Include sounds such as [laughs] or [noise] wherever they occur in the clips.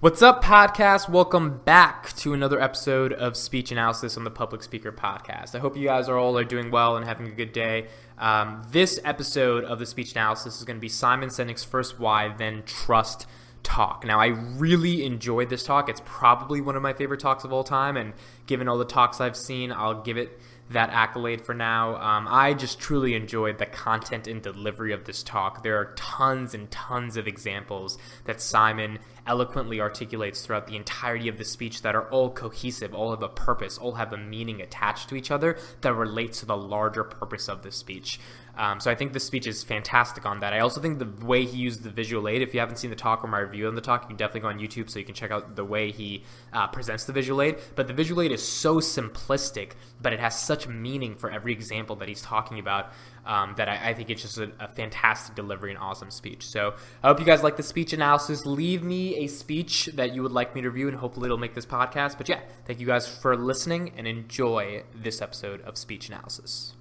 What's up, podcast? Welcome back to another episode of Speech Analysis on the Public Speaker Podcast. I hope you guys are all are doing well and having a good day. Um, this episode of the Speech Analysis is going to be Simon Sinek's first Why, then Trust talk. Now, I really enjoyed this talk. It's probably one of my favorite talks of all time, and given all the talks I've seen, I'll give it that accolade for now. Um, I just truly enjoyed the content and delivery of this talk. There are tons and tons of examples that Simon eloquently articulates throughout the entirety of the speech that are all cohesive, all have a purpose, all have a meaning attached to each other that relates to the larger purpose of the speech. Um, so I think the speech is fantastic on that. I also think the way he used the visual aid, if you haven't seen the talk or my review on the talk, you can definitely go on YouTube so you can check out the way he uh, presents the visual aid. But the visual aid is so simplistic, but it has such meaning for every example that he's talking about um, that I, I, think it's just a, a, fantastic delivery and awesome speech. So I hope you guys like the speech analysis. Leave me a speech that you would like me to review, and hopefully it'll make this podcast. But yeah, thank you guys for listening and enjoy this episode of Speech Analysis.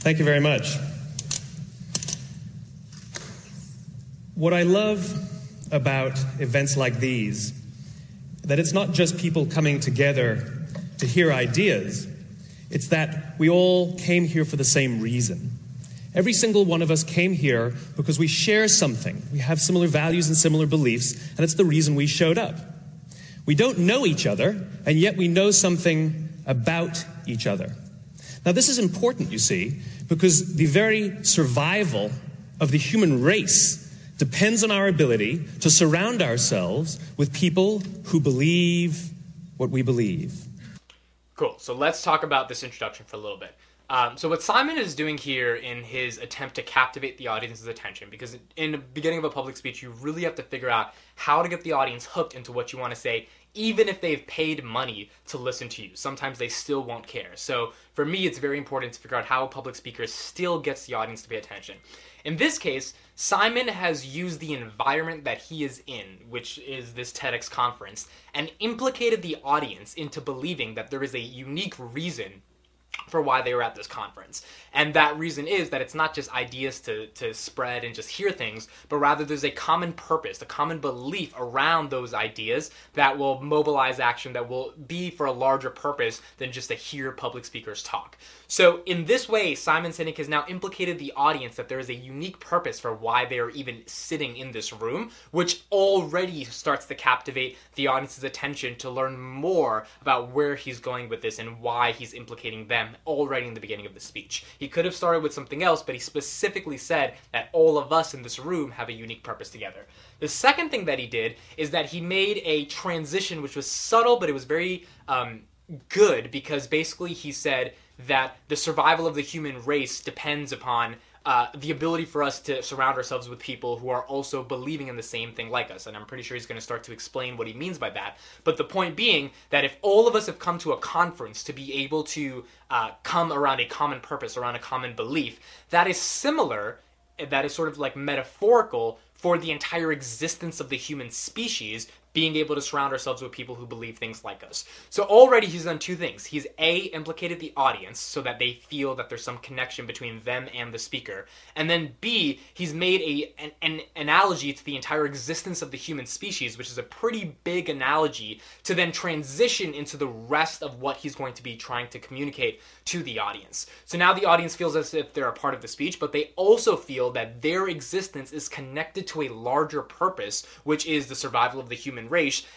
Thank you very much. What I love about events like these that it's not just people coming together to hear ideas it's that we all came here for the same reason. Every single one of us came here because we share something. We have similar values and similar beliefs, and it's the reason we showed up. We don't know each other, and yet we know something about each other. Now, this is important, you see, because the very survival of the human race depends on our ability to surround ourselves with people who believe what we believe. Cool. So let's talk about this introduction for a little bit. Um, so what Simon is doing here in his attempt to captivate the audience's attention, because in the beginning of a public speech, you really have to figure out how to get the audience hooked into what you want to say, even if they've paid money to listen to you. Sometimes they still won't care. So for me, it's very important to figure out how a public speaker still gets the audience to pay attention. In this case, Simon has used the environment that he is in, which is this TEDx conference, and implicated the audience into believing that there is a unique reason for why they were at this conference. And that reason is that it's not just ideas to, to spread and just hear things, but rather there's a common purpose, a common belief around those ideas that will mobilize action, that will be for a larger purpose than just to hear public speakers talk. So, in this way, Simon Sinek has now implicated the audience that there is a unique purpose for why they are even sitting in this room, which already starts to captivate the audience's attention to learn more about where he's going with this and why he's implicating them already in the beginning of the speech. He could have started with something else, but he specifically said that all of us in this room have a unique purpose together. The second thing that he did is that he made a transition which was subtle, but it was very um, good because basically he said, that the survival of the human race depends upon uh, the ability for us to surround ourselves with people who are also believing in the same thing like us. And I'm pretty sure he's going to start to explain what he means by that. But the point being that if all of us have come to a conference to be able to uh, come around a common purpose, around a common belief, that is similar, that is sort of like metaphorical for the entire existence of the human species being able to surround ourselves with people who believe things like us. So already he's done two things. He's A, implicated the audience so that they feel that there's some connection between them and the speaker. And then B, he's made a an, an analogy to the entire existence of the human species, which is a pretty big analogy to then transition into the rest of what he's going to be trying to communicate to the audience. So now the audience feels as if they're a part of the speech, but they also feel that their existence is connected to a larger purpose, which is the survival of the human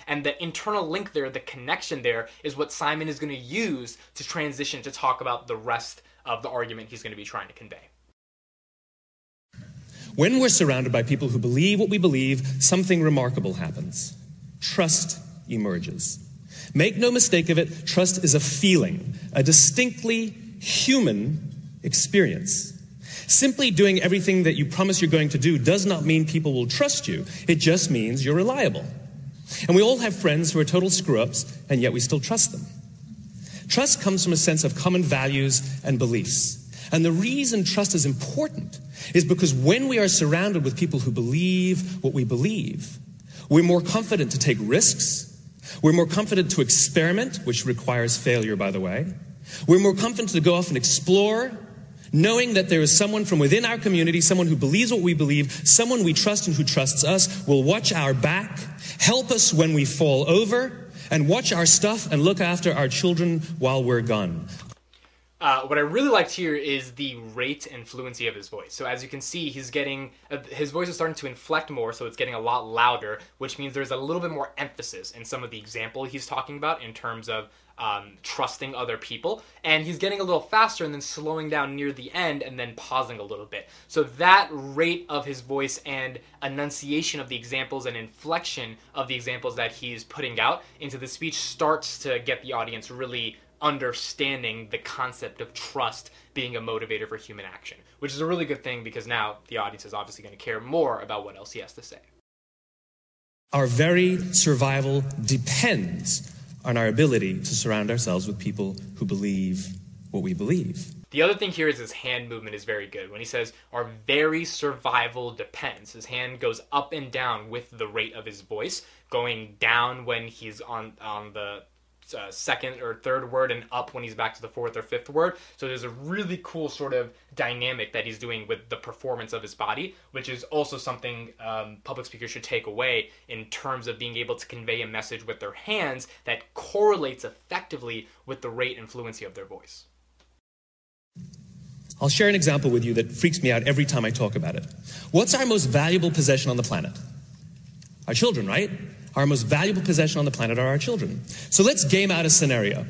And the internal link there, the connection there, is what Simon is going to use to transition to talk about the rest of the argument he's going to be trying to convey. When we're surrounded by people who believe what we believe, something remarkable happens. Trust emerges. Make no mistake of it, trust is a feeling, a distinctly human experience. Simply doing everything that you promise you're going to do does not mean people will trust you. It just means you're reliable. And we all have friends who are total screw ups, and yet we still trust them. Trust comes from a sense of common values and beliefs. And the reason trust is important is because when we are surrounded with people who believe what we believe, we're more confident to take risks. We're more confident to experiment, which requires failure, by the way. We're more confident to go off and explore, knowing that there is someone from within our community, someone who believes what we believe, someone we trust and who trusts us, will watch our back, help us when we fall over, and watch our stuff and look after our children while we're gone. Uh, what I really liked here is the rate and fluency of his voice. So as you can see, he's getting uh, his voice is starting to inflect more, so it's getting a lot louder, which means there's a little bit more emphasis in some of the example he's talking about in terms of um, trusting other people. And he's getting a little faster and then slowing down near the end and then pausing a little bit. So that rate of his voice and enunciation of the examples and inflection of the examples that he's putting out into the speech starts to get the audience really understanding the concept of trust being a motivator for human action, which is a really good thing because now the audience is obviously going to care more about what else he has to say. Our very survival depends on our ability to surround ourselves with people who believe what we believe. The other thing here is his hand movement is very good. When he says our very survival depends, his hand goes up and down with the rate of his voice, going down when he's on on the uh, second or third word and up when he's back to the fourth or fifth word. So there's a really cool sort of dynamic that he's doing with the performance of his body, which is also something um, public speakers should take away in terms of being able to convey a message with their hands that correlates effectively with the rate and fluency of their voice. I'll share an example with you that freaks me out every time I talk about it. What's our most valuable possession on the planet? Our children, right? Our most valuable possession on the planet are our children. So let's game out a scenario.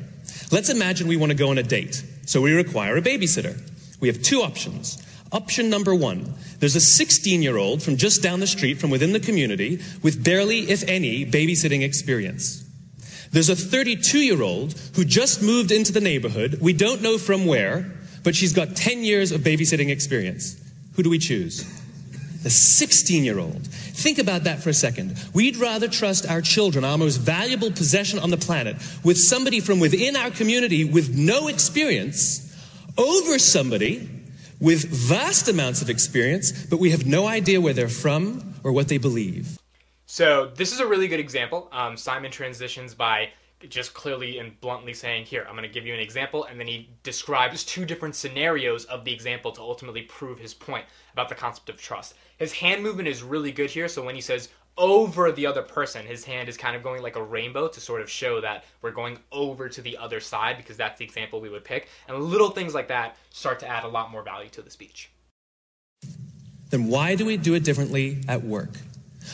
Let's imagine we want to go on a date. So we require a babysitter. We have two options. Option number one there's a 16 year old from just down the street from within the community with barely, if any, babysitting experience. There's a 32 year old who just moved into the neighborhood. We don't know from where, but she's got 10 years of babysitting experience. Who do we choose? The 16 year old. Think about that for a second. We'd rather trust our children, our most valuable possession on the planet, with somebody from within our community with no experience over somebody with vast amounts of experience, but we have no idea where they're from or what they believe. So, this is a really good example. Um, Simon transitions by just clearly and bluntly saying, Here, I'm going to give you an example. And then he describes two different scenarios of the example to ultimately prove his point about the concept of trust. His hand movement is really good here. So when he says over the other person, his hand is kind of going like a rainbow to sort of show that we're going over to the other side because that's the example we would pick. And little things like that start to add a lot more value to the speech. Then why do we do it differently at work?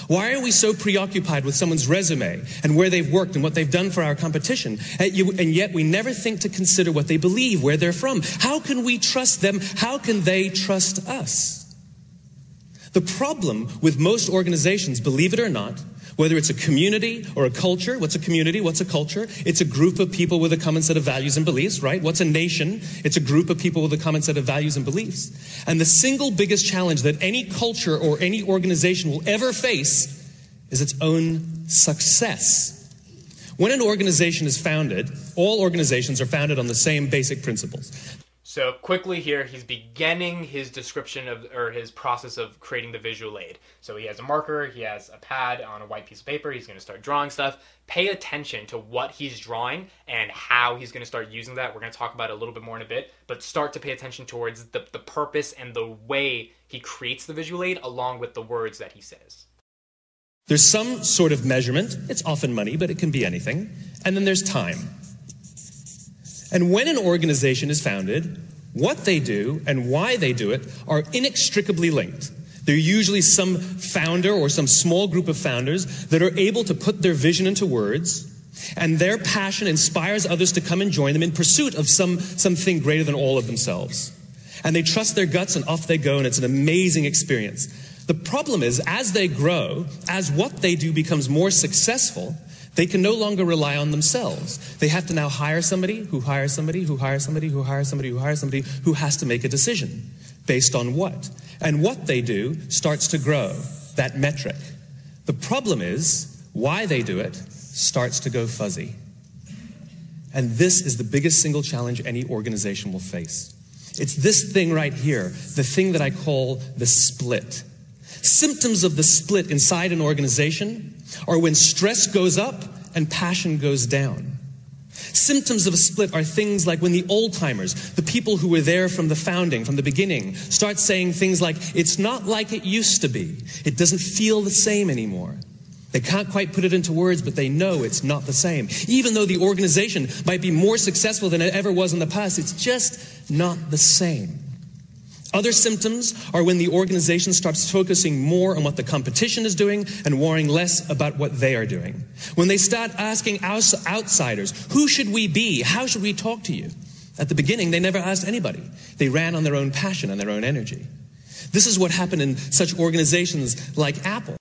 Why are we so preoccupied with someone's resume and where they've worked and what they've done for our competition? And yet we never think to consider what they believe, where they're from. How can we trust them? How can they trust us? The problem with most organizations, believe it or not, whether it's a community or a culture, what's a community? What's a culture? It's a group of people with a common set of values and beliefs, right? What's a nation? It's a group of people with a common set of values and beliefs. And the single biggest challenge that any culture or any organization will ever face is its own success. When an organization is founded, all organizations are founded on the same basic principles. So quickly here, he's beginning his description of or his process of creating the visual aid. So he has a marker, he has a pad on a white piece of paper. He's going to start drawing stuff. Pay attention to what he's drawing and how he's going to start using that. We're going to talk about it a little bit more in a bit, but start to pay attention towards the, the purpose and the way he creates the visual aid along with the words that he says. There's some sort of measurement. It's often money, but it can be anything. And then there's time. And when an organization is founded, what they do and why they do it are inextricably linked. There are usually some founder or some small group of founders that are able to put their vision into words, and their passion inspires others to come and join them in pursuit of some, something greater than all of themselves. And they trust their guts and off they go, and it's an amazing experience. The problem is, as they grow, as what they do becomes more successful, they can no longer rely on themselves. They have to now hire somebody who hires somebody who hires somebody who hires somebody who hires somebody who has to make a decision based on what. And what they do starts to grow, that metric. The problem is, why they do it starts to go fuzzy. And this is the biggest single challenge any organization will face. It's this thing right here, the thing that I call the split. Symptoms of the split inside an organization are when stress goes up and passion goes down. Symptoms of a split are things like when the old timers, the people who were there from the founding, from the beginning, start saying things like, it's not like it used to be. It doesn't feel the same anymore. They can't quite put it into words, but they know it's not the same. Even though the organization might be more successful than it ever was in the past, it's just not the same. Other symptoms are when the organization starts focusing more on what the competition is doing and worrying less about what they are doing. When they start asking outsiders, who should we be? How should we talk to you? At the beginning, they never asked anybody. They ran on their own passion and their own energy. This is what happened in such organizations like Apple.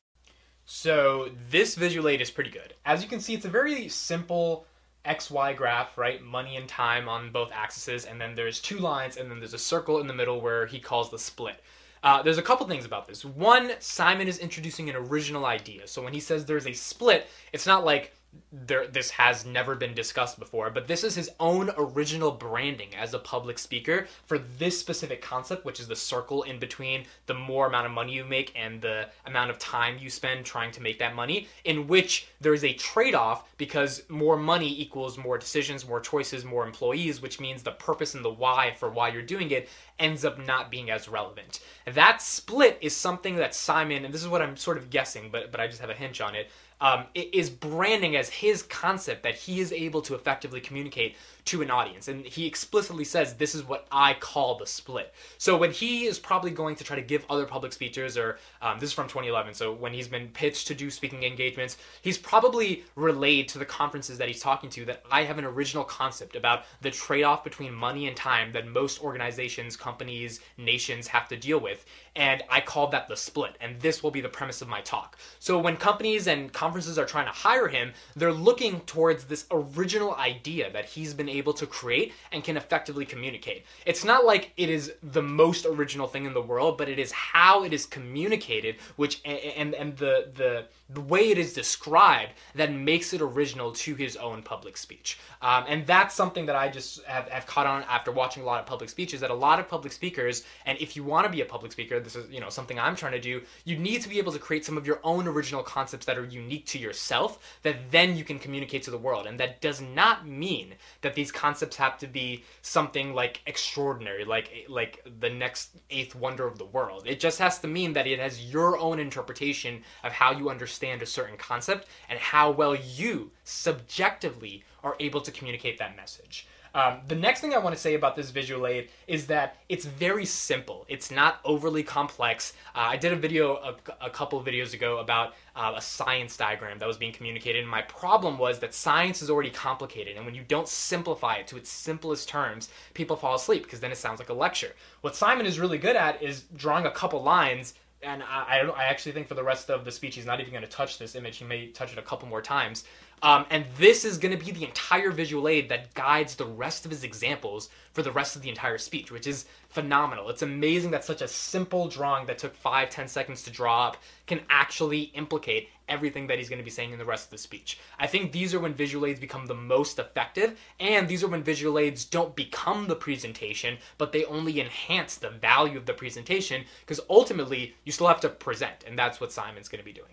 So this visual aid is pretty good. As you can see, it's a very simple XY graph, right? Money and time on both axes, and then there's two lines, and then there's a circle in the middle where he calls the split. Uh, there's a couple things about this. One, Simon is introducing an original idea. So when he says there's a split, it's not like there this has never been discussed before but this is his own original branding as a public speaker for this specific concept which is the circle in between the more amount of money you make and the amount of time you spend trying to make that money in which there is a trade-off because more money equals more decisions more choices more employees which means the purpose and the why for why you're doing it ends up not being as relevant. That split is something that simon and this is what i'm sort of guessing but but i just have a hinge on it um, is branding as his concept that he is able to effectively communicate to an audience. And he explicitly says, This is what I call the split. So when he is probably going to try to give other public speeches, or um, this is from 2011, so when he's been pitched to do speaking engagements, he's probably relayed to the conferences that he's talking to that I have an original concept about the trade off between money and time that most organizations, companies, nations have to deal with. And I called that the split. And this will be the premise of my talk. So when companies and conferences are trying to hire him, they're looking towards this original idea that he's been able to create and can effectively communicate. It's not like it is the most original thing in the world, but it is how it is communicated, which and and the the the way it is described that makes it original to his own public speech. Um, and that's something that I just have, have caught on after watching a lot of public speeches. That a lot of public speakers, and if you want to be a public speaker, this is you know something I'm trying to do. You need to be able to create some of your own original concepts that are unique to yourself, that then you can communicate to the world. And that does not mean that these concepts have to be something like extraordinary, like like the next eighth wonder of the world. It just has to mean that it has your own interpretation of how you understand a certain concept and how well you subjectively are able to communicate that message. Um, the next thing I want to say about this visual aid is that it's very simple. It's not overly complex. Uh, I did a video a, a couple videos ago about uh, a science diagram that was being communicated, and my problem was that science is already complicated, and when you don't simplify it to its simplest terms, people fall asleep because then it sounds like a lecture. What Simon is really good at is drawing a couple lines and I, I, I, actually think for the rest of the speech he's not even going to touch this image. He may touch it a couple more times. Um, and this is going to be the entire visual aid that guides the rest of his examples for the rest of the entire speech, which is phenomenal. It's amazing that such a simple drawing that took five, ten seconds to draw up can actually implicate everything that he's going to be saying in the rest of the speech. I think these are when visual aids become the most effective, and these are when visual aids don't become the presentation, but they only enhance the value of the presentation, because ultimately you still have to present, and that's what Simon's going to be doing.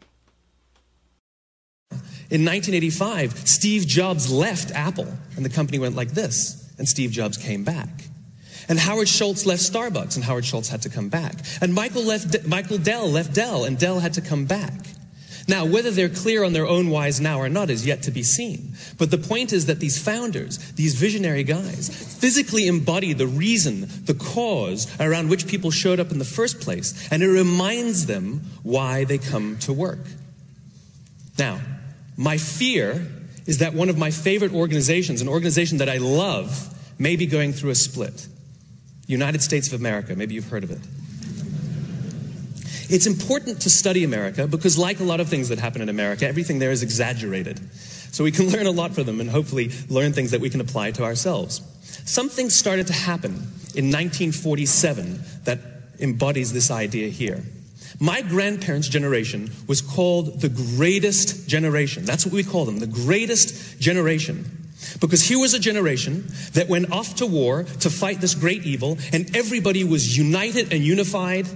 In 1985, Steve Jobs left Apple, and the company went like this, and Steve Jobs came back. And Howard Schultz left Starbucks, and Howard Schultz had to come back. And Michael, left, Michael Dell left Dell, and Dell had to come back. Now, whether they're clear on their own whys now or not is yet to be seen. But the point is that these founders, these visionary guys, physically embody the reason, the cause around which people showed up in the first place, and it reminds them why they come to work. Now, my fear is that one of my favorite organizations, an organization that I love, may be going through a split. United States of America, maybe you've heard of it. It's important to study America because, like a lot of things that happen in America, everything there is exaggerated. So we can [laughs] learn a lot from them and hopefully learn things that we can apply to ourselves. Something started to happen in 1947 that embodies this idea here. My grandparents' generation was called the greatest generation. That's what we call them, the greatest generation. Because here was a generation that went off to war to fight this great evil, and everybody was united and unified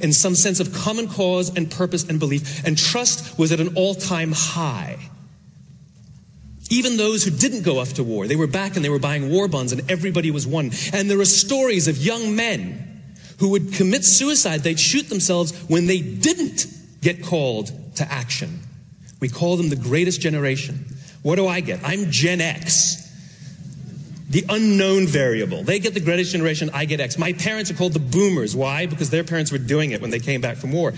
in some sense of common cause and purpose and belief, and trust was at an all time high. Even those who didn't go off to war, they were back and they were buying war bonds and everybody was one. And there are stories of young men who would commit suicide. They'd shoot themselves when they didn't get called to action. We call them the greatest generation. What do I get? I'm Gen X. The unknown variable. They get the greatest generation, I get X. My parents are called the boomers. Why? Because their parents were doing it when they came back from war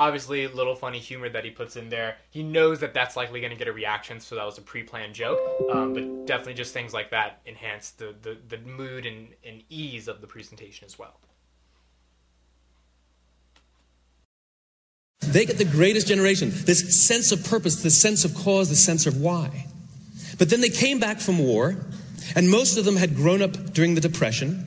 obviously little funny humor that he puts in there. He knows that that's likely going to get a reaction, so that was a pre-planned joke. Um, but definitely just things like that enhance the, the, the mood and, and ease of the presentation as well. They get the greatest generation, this sense of purpose, this sense of cause, this sense of why. But then they came back from war, and most of them had grown up during the Depression.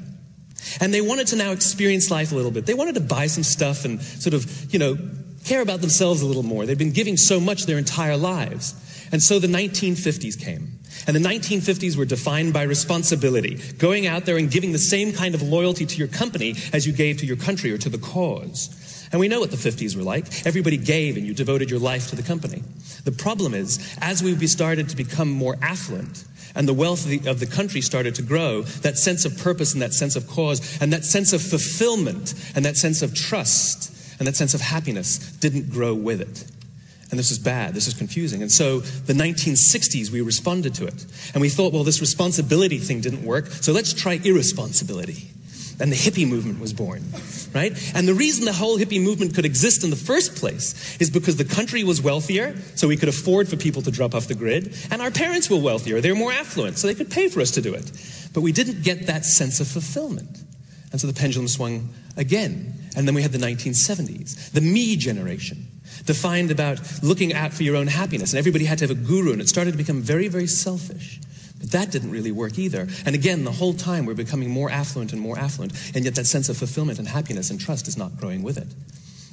And they wanted to now experience life a little bit. They wanted to buy some stuff and sort of, you know, care about themselves a little more. They've been giving so much their entire lives. And so the 1950s came. And the 1950s were defined by responsibility, going out there and giving the same kind of loyalty to your company as you gave to your country or to the cause. And we know what the 50s were like. Everybody gave and you devoted your life to the company. The problem is, as we started to become more affluent, and the wealth of the, of the, country started to grow, that sense of purpose and that sense of cause and that sense of fulfillment and that sense of trust and that sense of happiness didn't grow with it. And this is bad, this is confusing. And so the 1960s, we responded to it. And we thought, well, this responsibility thing didn't work, so let's try irresponsibility. And the hippie movement was born, right? And the reason the whole hippie movement could exist in the first place is because the country was wealthier, so we could afford for people to drop off the grid, and our parents were wealthier, they were more affluent, so they could pay for us to do it. But we didn't get that sense of fulfillment. And so the pendulum swung again. And then we had the 1970s, the me generation, defined about looking out for your own happiness. And everybody had to have a guru, and it started to become very, very selfish. But that didn't really work either. And again, the whole time we're becoming more affluent and more affluent, and yet that sense of fulfillment and happiness and trust is not growing with it.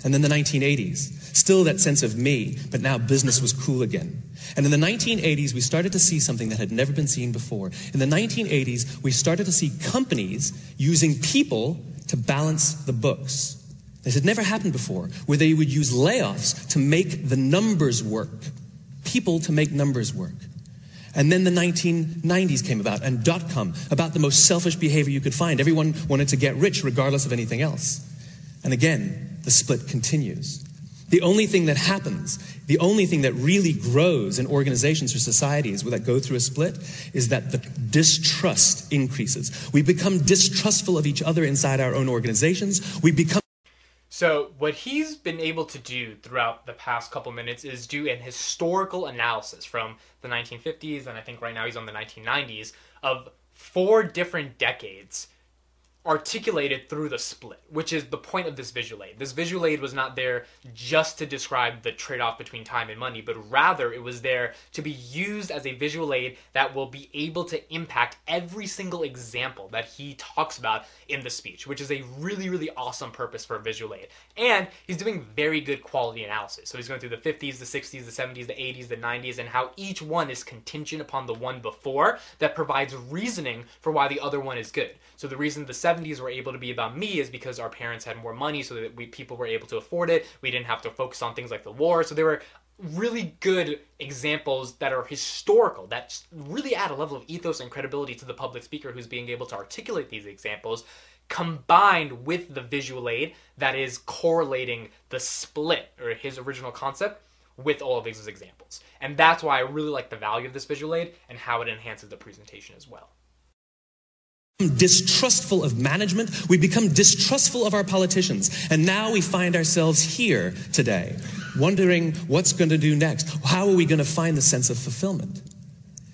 And then the 1980s, still that sense of me, but now business was cool again. And in the 1980s, we started to see something that had never been seen before. In the 1980s, we started to see companies using people to balance the books. This had never happened before, where they would use layoffs to make the numbers work, people to make numbers work. And then the 1990s came about, and dot com, about the most selfish behavior you could find. Everyone wanted to get rich regardless of anything else. And again, the split continues. The only thing that happens, the only thing that really grows in organizations or societies that go through a split is that the distrust increases. We become distrustful of each other inside our own organizations. We become so, what he's been able to do throughout the past couple minutes is do an historical analysis from the 1950s, and I think right now he's on the 1990s, of four different decades articulated through the split, which is the point of this visual aid. This visual aid was not there just to describe the trade off between time and money, but rather it was there to be used as a visual aid that will be able to impact every single example that he talks about in the speech, which is a really, really awesome purpose for a visual aid. And he's doing very good quality analysis. So he's going through the 50s, the 60s, the 70s, the 80s, the 90s, and how each one is contingent upon the one before that provides reasoning for why the other one is good. So the reason the 70s were able to be about me is because our parents had more money so that we people were able to afford it. We didn't have to focus on things like the war. So there were really good examples that are historical that really add a level of ethos and credibility to the public speaker who's being able to articulate these examples combined with the visual aid that is correlating the split or his original concept with all of these examples. And that's why I really like the value of this visual aid and how it enhances the presentation as well distrustful of management. We become distrustful of our politicians. And now we find ourselves here today, wondering what's going to do next. How are we going to find the sense of fulfillment?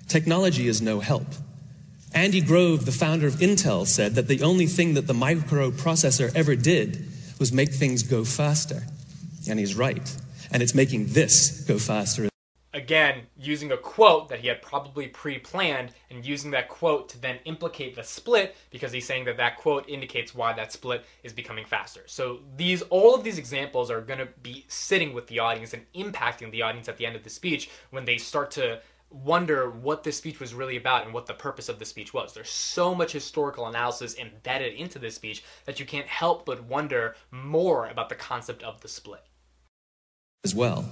Technology is no help. Andy Grove, the founder of Intel, said that the only thing that the microprocessor ever did was make things go faster. And he's right. And it's making this go faster again using a quote that he had probably pre-planned and using that quote to then implicate the split because he's saying that that quote indicates why that split is becoming faster so these all of these examples are going to be sitting with the audience and impacting the audience at the end of the speech when they start to wonder what this speech was really about and what the purpose of the speech was. There's so much historical analysis embedded into this speech that you can't help but wonder more about the concept of the split. As well.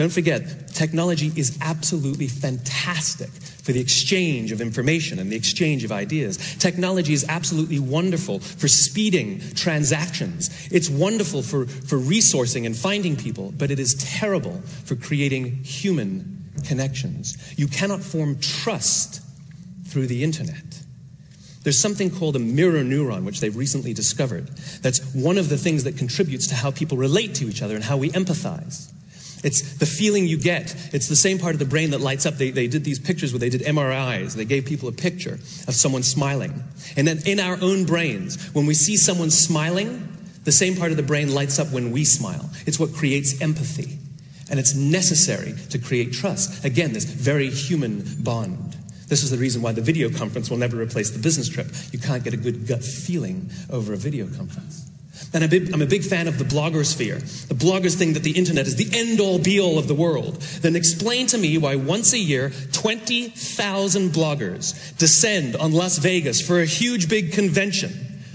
Don't forget, technology is absolutely fantastic for the exchange of information and the exchange of ideas. Technology is absolutely wonderful for speeding transactions. It's wonderful for, for resourcing and finding people, but it is terrible for creating human connections. You cannot form trust through the internet. There's something called a mirror neuron, which they've recently discovered. That's one of the things that contributes to how people relate to each other and how we empathize. It's the feeling you get. It's the same part of the brain that lights up. They, they did these pictures where they did MRIs. They gave people a picture of someone smiling. And then in our own brains, when we see someone smiling, the same part of the brain lights up when we smile. It's what creates empathy. And it's necessary to create trust. Again, this very human bond. This is the reason why the video conference will never replace the business trip. You can't get a good gut feeling over a video conference. And I'm a big fan of the blogosphere. The bloggers think that the internet is the end all be all of the world. Then explain to me why once a year, 20,000 bloggers descend on Las Vegas for a huge big convention.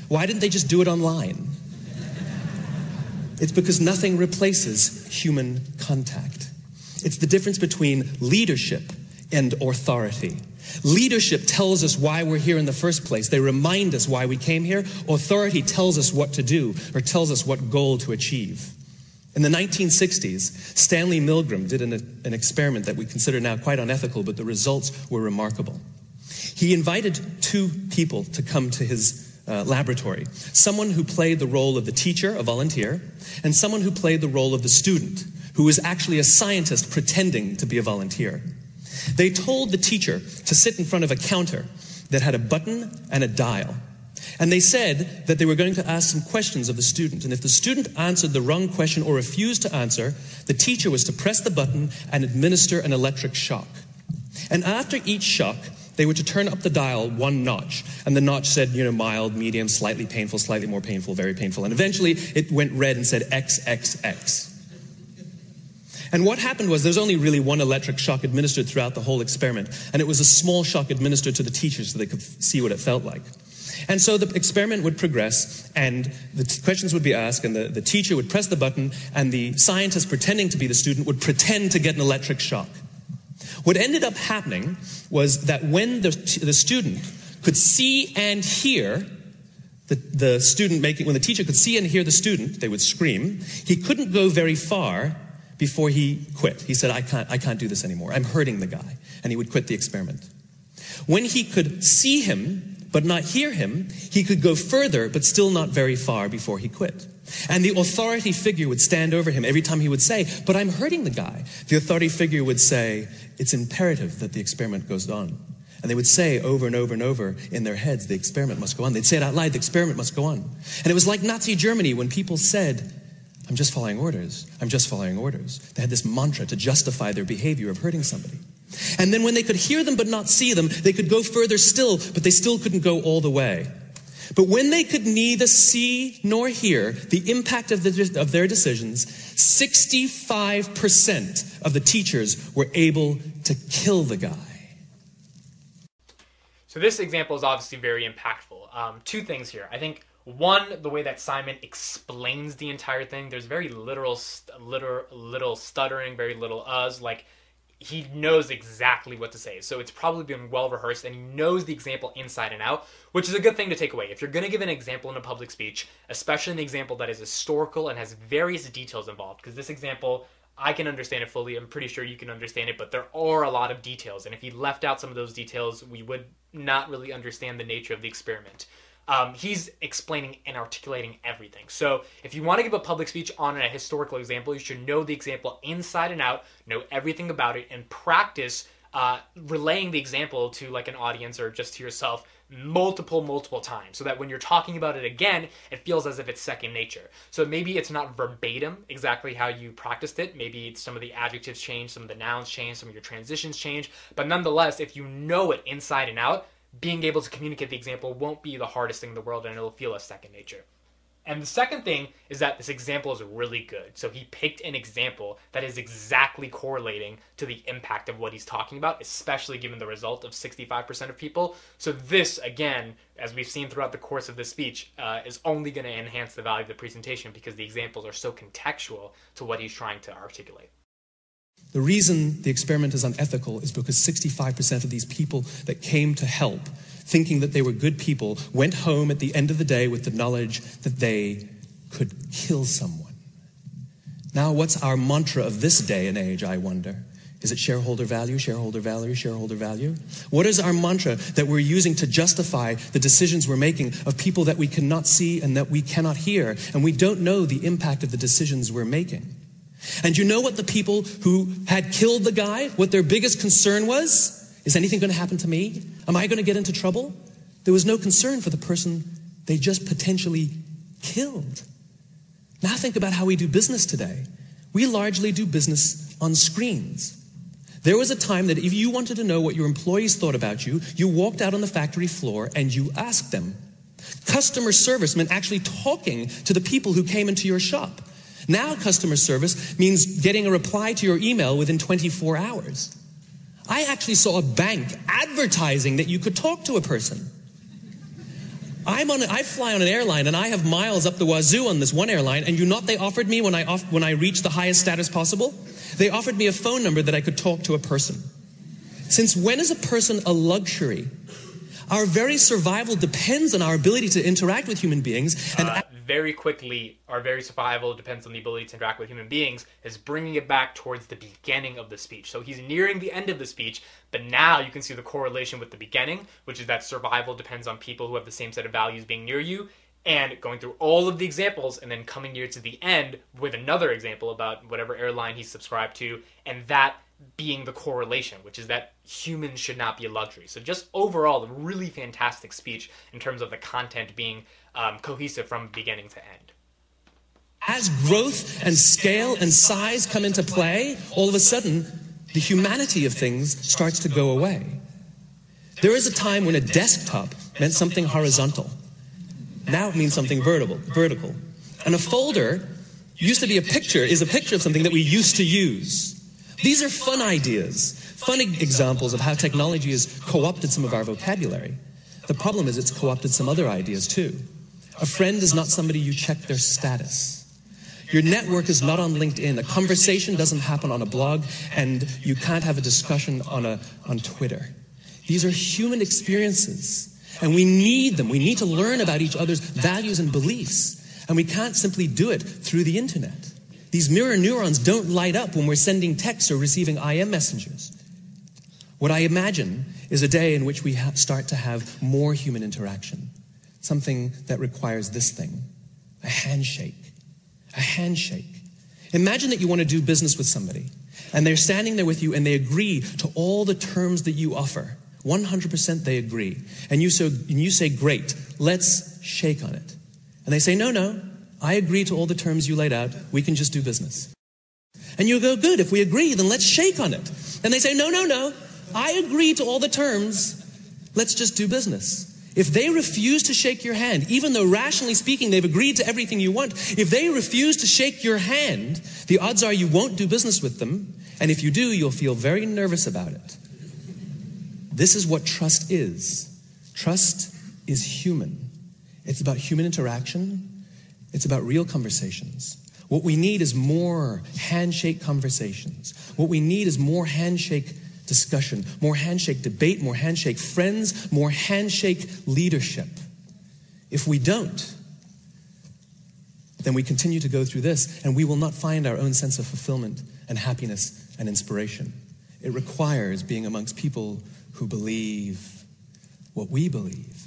Why didn't they just do it online? It's because nothing replaces human contact. It's the difference between leadership and authority. Leadership tells us why we're here in the first place. They remind us why we came here. Authority tells us what to do or tells us what goal to achieve. In the 1960s, Stanley Milgram did an, an, experiment that we consider now quite unethical, but the results were remarkable. He invited two people to come to his uh, laboratory someone who played the role of the teacher, a volunteer, and someone who played the role of the student, who was actually a scientist pretending to be a volunteer. They told the teacher to sit in front of a counter that had a button and a dial. And they said that they were going to ask some questions of the student. And if the student answered the wrong question or refused to answer, the teacher was to press the button and administer an electric shock. And after each shock, they were to turn up the dial one notch. And the notch said, you know, mild, medium, slightly painful, slightly more painful, very painful. And eventually it went red and said XXX. And what happened was there's only really one electric shock administered throughout the whole experiment, and it was a small shock administered to the teachers so they could see what it felt like. And so the experiment would progress, and the t- questions would be asked, and the, the teacher would press the button, and the scientist pretending to be the student would pretend to get an electric shock. What ended up happening was that when the, the student could see and hear the, the student making, when the teacher could see and hear the student, they would scream. He couldn't go very far before he quit. He said, I can't, I can't do this anymore. I'm hurting the guy. And he would quit the experiment. When he could see him, but not hear him, he could go further, but still not very far before he quit. And the authority figure would stand over him every time he would say, But I'm hurting the guy. The authority figure would say, It's imperative that the experiment goes on. And they would say over and over and over in their heads, The experiment must go on. They'd say it out loud, The experiment must go on. And it was like Nazi Germany when people said, I'm just following orders. I'm just following orders. They had this mantra to justify their behavior of hurting somebody. And then when they could hear them but not see them, they could go further still, but they still couldn't go all the way. But when they could neither see nor hear the impact of, the, of their decisions, 65% of the teachers were able to kill the guy. So this example is obviously very impactful. Um, two things here. I think one, the way that Simon explains the entire thing. There's very literal, literal, little stuttering, very little uhs. Like he knows exactly what to say. So it's probably been well rehearsed and he knows the example inside and out, which is a good thing to take away. If you're going to give an example in a public speech, especially an example that is historical and has various details involved, because this example, I can understand it fully. I'm pretty sure you can understand it, but there are a lot of details. And if he left out some of those details, we would not really understand the nature of the experiment um, he's explaining and articulating everything. So if you want to give a public speech on a historical example, you should know the example inside and out, know everything about it, and practice uh, relaying the example to like an audience or just to yourself multiple multiple times so that when you're talking about it again it feels as if it's second nature. So maybe it's not verbatim exactly how you practiced it. Maybe some of the adjectives change some of the nouns change some of your transitions change. But nonetheless if you know it inside and out being able to communicate the example won't be the hardest thing in the world and it'll feel as second nature. And the second thing is that this example is really good. So he picked an example that is exactly correlating to the impact of what he's talking about, especially given the result of 65% of people. So this, again, as we've seen throughout the course of this speech, uh, is only going to enhance the value of the presentation because the examples are so contextual to what he's trying to articulate. The reason the experiment is unethical is because 65% of these people that came to help, thinking that they were good people, went home at the end of the day with the knowledge that they could kill someone. Now, what's our mantra of this day and age, I wonder? Is it shareholder value, shareholder value, shareholder value? What is our mantra that we're using to justify the decisions we're making of people that we cannot see and that we cannot hear, and we don't know the impact of the decisions we're making? And you know what the people who had killed the guy, what their biggest concern was? Is anything going to happen to me? Am I going to get into trouble? There was no concern for the person they just potentially killed. Now think about how we do business today. We largely do business on screens. There was a time that if you wanted to know what your employees thought about you, you walked out on the factory floor and you asked them. Customer service meant actually talking to the people who came into your shop. Now, customer service means getting a reply to your email within 24 hours. I actually saw a bank advertising that you could talk to a person. I'm on, a, I fly on an airline and I have miles up the wazoo on this one airline, and you know what they offered me when I, off, when I reached the highest status possible? They offered me a phone number that I could talk to a person. Since when is a person a luxury? Our very survival depends on our ability to interact with human beings. And uh, very quickly, our very survival depends on the ability to interact with human beings, is bringing it back towards the beginning of the speech. So he's nearing the end of the speech, but now you can see the correlation with the beginning, which is that survival depends on people who have the same set of values being near you. And going through all of the examples and then coming near to the end with another example about whatever airline he's subscribed to, and that being the correlation, which is that humans should not be a luxury. So, just overall, a really fantastic speech in terms of the content being um, cohesive from beginning to end. As growth and scale and size come into play, all of a sudden, the humanity of things starts to go away. There is a time when a desktop meant something horizontal. Now it means something vertical. vertical. And a folder used to be a picture, is a picture of something that we used to use. These are fun ideas, fun examples of how technology has co opted some of our vocabulary. The problem is it's co opted some other ideas too. A friend is not somebody you check their status. Your network is not on LinkedIn. A conversation doesn't happen on a blog, and you can't have a discussion on, a, on Twitter. These are human experiences, and we need them. We need to learn about each other's values and beliefs, and we can't simply do it through the internet. These mirror neurons don't light up when we're sending texts or receiving IM messengers. What I imagine is a day in which we ha- start to have more human interaction, something that requires this thing a handshake. A handshake. Imagine that you want to do business with somebody, and they're standing there with you and they agree to all the terms that you offer. 100% they agree. And you, so, and you say, Great, let's shake on it. And they say, No, no, I agree to all the terms you laid out. We can just do business. And you go, good, if we agree, then let's shake on it. And they say, no, no, no. I agree to all the terms. Let's just do business. If they refuse to shake your hand, even though rationally speaking they've agreed to everything you want, if they refuse to shake your hand, the odds are you won't do business with them. And if you do, you'll feel very nervous about it. This is what trust is trust is human, it's about human interaction it's about real conversations. What we need is more handshake conversations. What we need is more handshake discussion, more handshake debate, more handshake friends, more handshake leadership. If we don't, then we continue to go through this and we will not find our own sense of fulfillment and happiness and inspiration. It requires being amongst people who believe what we believe.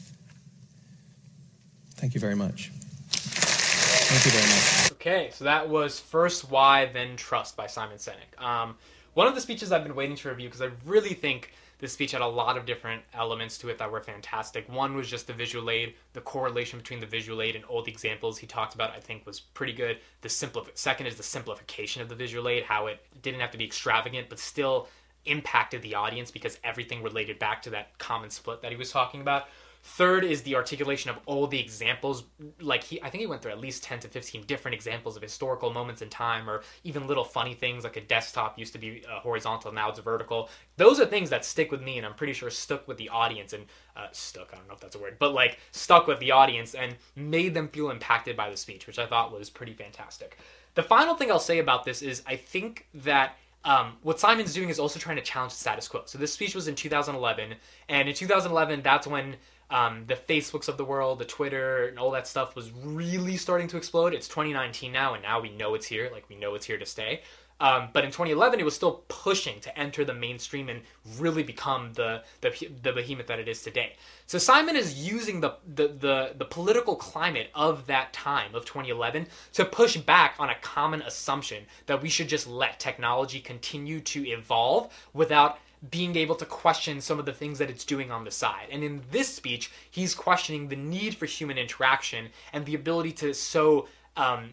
Thank you very much. Thank you very much. Okay, so that was First Why, Then Trust by Simon Sinek. Um, one of the speeches I've been waiting to review because I really think this speech had a lot of different elements to it that were fantastic. One was just the visual aid, the correlation between the visual aid and the examples he talked about. I think was pretty good. The simplif- second is the simplification of the visual aid, how it didn't have to be extravagant, but still impacted the audience because everything related back to that common split that he was talking about. Third is the articulation of all the examples. Like he, I think he went through at least ten to fifteen different examples of historical moments in time, or even little funny things like a desktop used to be uh, horizontal, now it's vertical. Those are things that stick with me, and I'm pretty sure stuck with the audience and uh, stuck. I don't know if that's a word, but like stuck with the audience and made them feel impacted by the speech, which I thought was pretty fantastic. The final thing I'll say about this is I think that um, what Simon's doing is also trying to challenge the status quo. So this speech was in 2011, and in 2011, that's when um, the Facebooks of the world, the Twitter, and all that stuff was really starting to explode. It's 2019 now, and now we know it's here. Like we know it's here to stay. Um, but in 2011, it was still pushing to enter the mainstream and really become the, the the behemoth that it is today. So Simon is using the, the the the political climate of that time of 2011 to push back on a common assumption that we should just let technology continue to evolve without being able to question some of the things that it's doing on the side. And in this speech, he's questioning the need for human interaction and the ability to so um,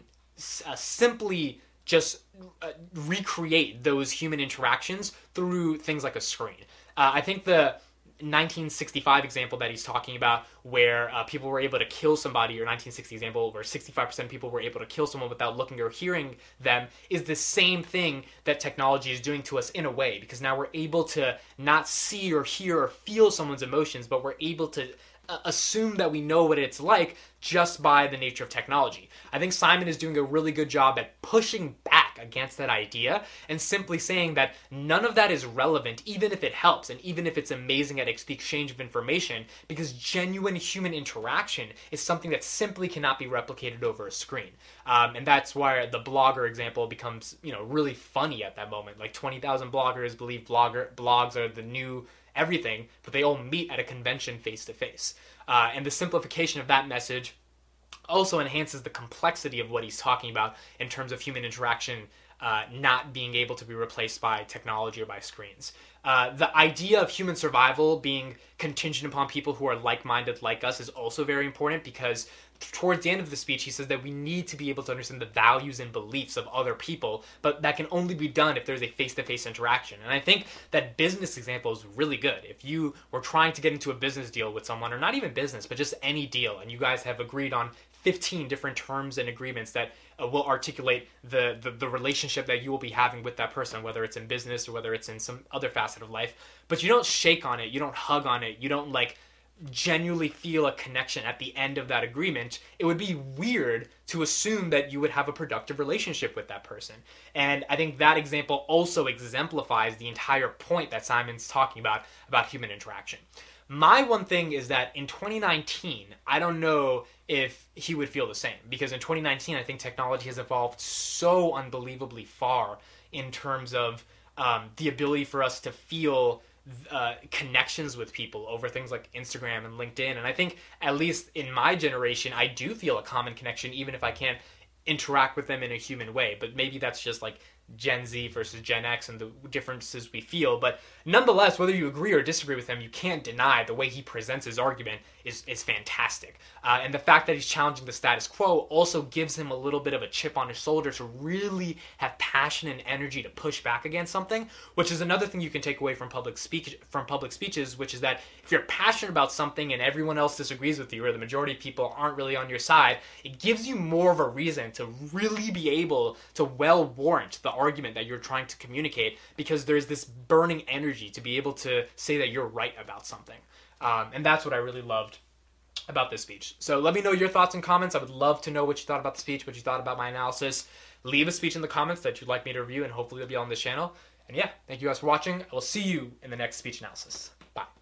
uh, simply just uh, recreate those human interactions through things like a screen. Uh, I think the 1965 example that he's talking about, where uh, people were able to kill somebody, or 1960 example where 65% of people were able to kill someone without looking or hearing them, is the same thing that technology is doing to us in a way, because now we're able to not see or hear or feel someone's emotions, but we're able to uh, assume that we know what it's like just by the nature of technology. I think Simon is doing a really good job at pushing against that idea and simply saying that none of that is relevant, even if it helps and even if it's amazing at the exchange of information, because genuine human interaction is something that simply cannot be replicated over a screen. Um, and that's why the blogger example becomes, you know, really funny at that moment. Like 20,000 bloggers believe blogger blogs are the new everything, but they all meet at a convention face to face. And the simplification of that message also enhances the complexity of what he's talking about in terms of human interaction uh, not being able to be replaced by technology or by screens. Uh, the idea of human survival being contingent upon people who are like minded like us is also very important because towards the end of the speech, he says that we need to be able to understand the values and beliefs of other people, but that can only be done if there's a face to face interaction. And I think that business example is really good. If you were trying to get into a business deal with someone, or not even business, but just any deal, and you guys have agreed on 15 different terms and agreements that uh, will articulate the, the, the relationship that you will be having with that person, whether it's in business or whether it's in some other facet of life. But you don't shake on it, you don't hug on it, you don't like genuinely feel a connection at the end of that agreement, it would be weird to assume that you would have a productive relationship with that person. And I think that example also exemplifies the entire point that Simon's talking about about human interaction. My one thing is that in 2019, I don't know if he would feel the same because in 2019, I think technology has evolved so unbelievably far in terms of um, the ability for us to feel uh, connections with people over things like Instagram and LinkedIn. And I think, at least in my generation, I do feel a common connection, even if I can't interact with them in a human way. But maybe that's just like Gen Z versus Gen X and the differences we feel. But nonetheless, whether you agree or disagree with him, you can't deny the way he presents his argument is, is fantastic. Uh, and the fact that he's challenging the status quo also gives him a little bit of a chip on his shoulder to really have passion and energy to push back against something, which is another thing you can take away from public speech from public speeches, which is that if you're passionate about something and everyone else disagrees with you, or the majority of people aren't really on your side, it gives you more of a reason to really be able to well warrant the argument that you're trying to communicate because there's this burning energy to be able to say that you're right about something. Um, and that's what I really loved about this speech. So let me know your thoughts and comments. I would love to know what you thought about the speech, what you thought about my analysis. Leave a speech in the comments that you'd like me to review, and hopefully it'll be on this channel. And yeah, thank you guys for watching. I will see you in the next speech analysis. Bye.